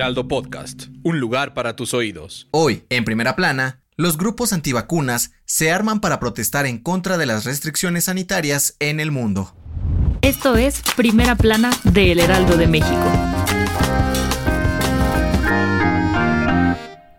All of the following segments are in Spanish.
Heraldo Podcast, un lugar para tus oídos. Hoy, en primera plana, los grupos antivacunas se arman para protestar en contra de las restricciones sanitarias en el mundo. Esto es Primera Plana de El Heraldo de México.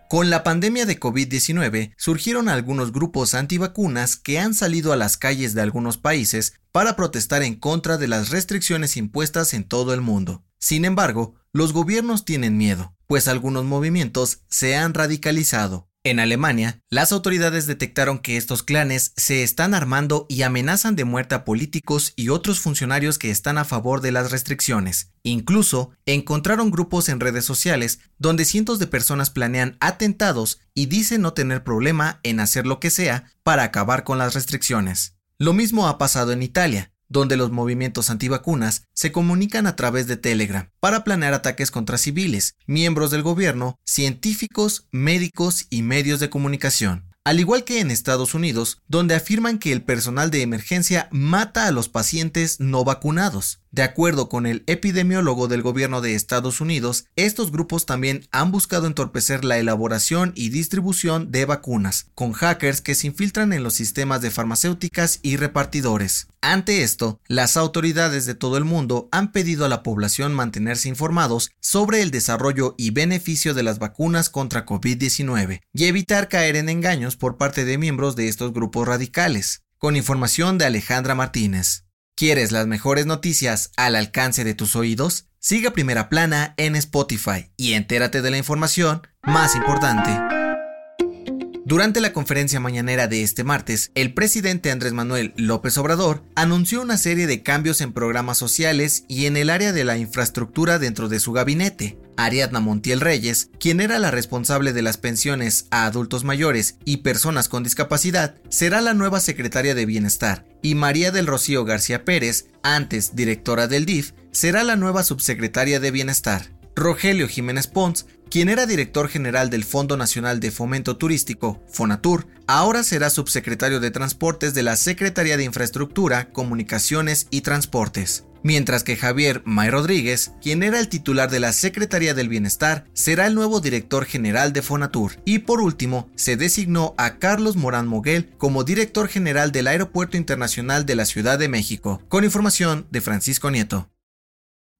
Con la pandemia de COVID-19 surgieron algunos grupos antivacunas que han salido a las calles de algunos países para protestar en contra de las restricciones impuestas en todo el mundo. Sin embargo, los gobiernos tienen miedo, pues algunos movimientos se han radicalizado. En Alemania, las autoridades detectaron que estos clanes se están armando y amenazan de muerte a políticos y otros funcionarios que están a favor de las restricciones. Incluso encontraron grupos en redes sociales donde cientos de personas planean atentados y dicen no tener problema en hacer lo que sea para acabar con las restricciones. Lo mismo ha pasado en Italia, donde los movimientos antivacunas se comunican a través de Telegram para planear ataques contra civiles, miembros del gobierno, científicos, médicos y medios de comunicación. Al igual que en Estados Unidos, donde afirman que el personal de emergencia mata a los pacientes no vacunados. De acuerdo con el epidemiólogo del gobierno de Estados Unidos, estos grupos también han buscado entorpecer la elaboración y distribución de vacunas, con hackers que se infiltran en los sistemas de farmacéuticas y repartidores. Ante esto, las autoridades de todo el mundo han pedido a la población mantenerse informados sobre el desarrollo y beneficio de las vacunas contra COVID-19 y evitar caer en engaños por parte de miembros de estos grupos radicales. Con información de Alejandra Martínez. ¿Quieres las mejores noticias al alcance de tus oídos? Siga Primera Plana en Spotify y entérate de la información más importante. Durante la conferencia mañanera de este martes, el presidente Andrés Manuel López Obrador anunció una serie de cambios en programas sociales y en el área de la infraestructura dentro de su gabinete. Ariadna Montiel Reyes, quien era la responsable de las pensiones a adultos mayores y personas con discapacidad, será la nueva secretaria de Bienestar, y María del Rocío García Pérez, antes directora del DIF, será la nueva subsecretaria de Bienestar. Rogelio Jiménez Pons, quien era director general del Fondo Nacional de Fomento Turístico, Fonatur, ahora será subsecretario de Transportes de la Secretaría de Infraestructura, Comunicaciones y Transportes. Mientras que Javier May Rodríguez, quien era el titular de la Secretaría del Bienestar, será el nuevo director general de Fonatur. Y por último, se designó a Carlos Morán Moguel como director general del Aeropuerto Internacional de la Ciudad de México, con información de Francisco Nieto.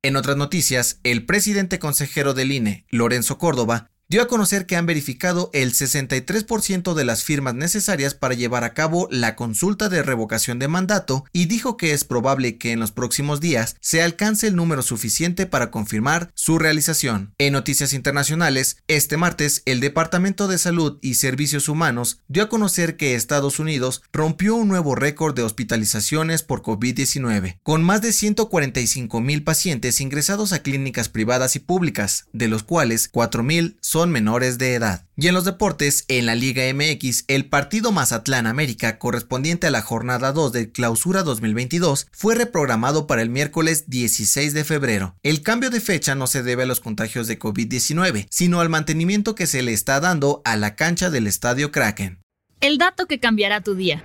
En otras noticias, el presidente consejero del INE, Lorenzo Córdoba, dio a conocer que han verificado el 63% de las firmas necesarias para llevar a cabo la consulta de revocación de mandato y dijo que es probable que en los próximos días se alcance el número suficiente para confirmar su realización. En noticias internacionales, este martes el Departamento de Salud y Servicios Humanos dio a conocer que Estados Unidos rompió un nuevo récord de hospitalizaciones por COVID-19, con más de 145 mil pacientes ingresados a clínicas privadas y públicas, de los cuales 4 mil son menores de edad. Y en los deportes, en la Liga MX, el partido Mazatlán América, correspondiente a la jornada 2 de Clausura 2022, fue reprogramado para el miércoles 16 de febrero. El cambio de fecha no se debe a los contagios de COVID-19, sino al mantenimiento que se le está dando a la cancha del Estadio Kraken. El dato que cambiará tu día.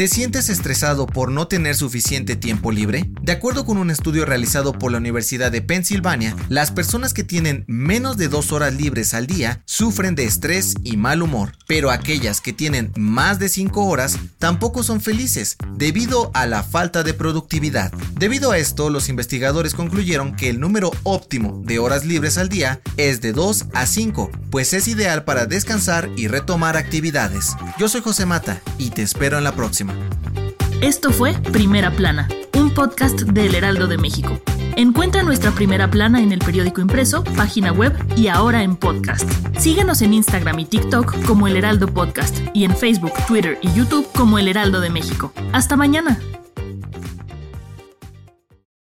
¿Te sientes estresado por no tener suficiente tiempo libre? De acuerdo con un estudio realizado por la Universidad de Pensilvania, las personas que tienen menos de dos horas libres al día sufren de estrés y mal humor, pero aquellas que tienen más de cinco horas tampoco son felices debido a la falta de productividad. Debido a esto, los investigadores concluyeron que el número óptimo de horas libres al día es de 2 a 5, pues es ideal para descansar y retomar actividades. Yo soy José Mata y te espero en la próxima. Esto fue Primera Plana, un podcast del Heraldo de México. Encuentra nuestra Primera Plana en el periódico impreso, página web y ahora en podcast. Síguenos en Instagram y TikTok como El Heraldo Podcast y en Facebook, Twitter y YouTube como El Heraldo de México. Hasta mañana.